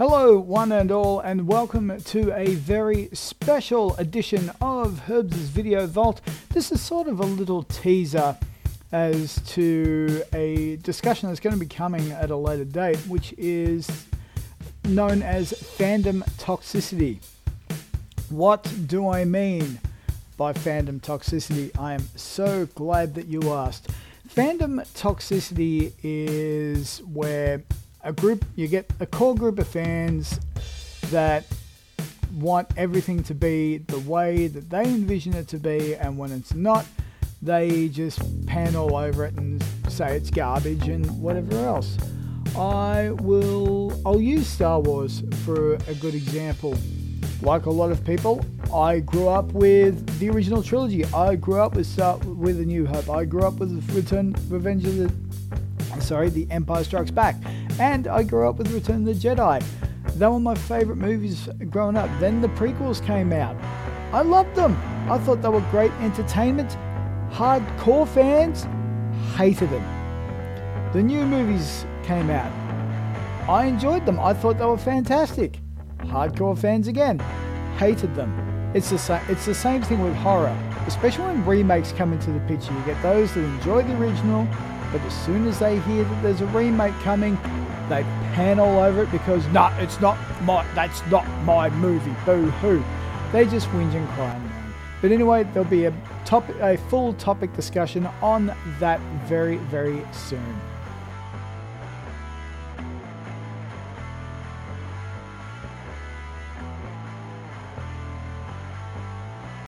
Hello, one and all, and welcome to a very special edition of Herbs' Video Vault. This is sort of a little teaser as to a discussion that's going to be coming at a later date, which is known as fandom toxicity. What do I mean by fandom toxicity? I am so glad that you asked. Fandom toxicity is where a group, you get a core group of fans that want everything to be the way that they envision it to be, and when it's not, they just pan all over it and say it's garbage and whatever else. I will, I'll use Star Wars for a good example. Like a lot of people, I grew up with the original trilogy. I grew up with Star, with A New Hope. I grew up with Return, Revenge of the, sorry, The Empire Strikes Back. And I grew up with Return of the Jedi. They were my favorite movies growing up. Then the prequels came out. I loved them. I thought they were great entertainment. Hardcore fans hated them. The new movies came out. I enjoyed them. I thought they were fantastic. Hardcore fans again hated them. It's the. It's the same thing with horror, especially when remakes come into the picture. You get those that enjoy the original, but as soon as they hear that there's a remake coming, they pan all over it because no, nah, it's not my. That's not my movie. Boo hoo. They just whinge and cry. But anyway, there'll be a topic, a full topic discussion on that very, very soon.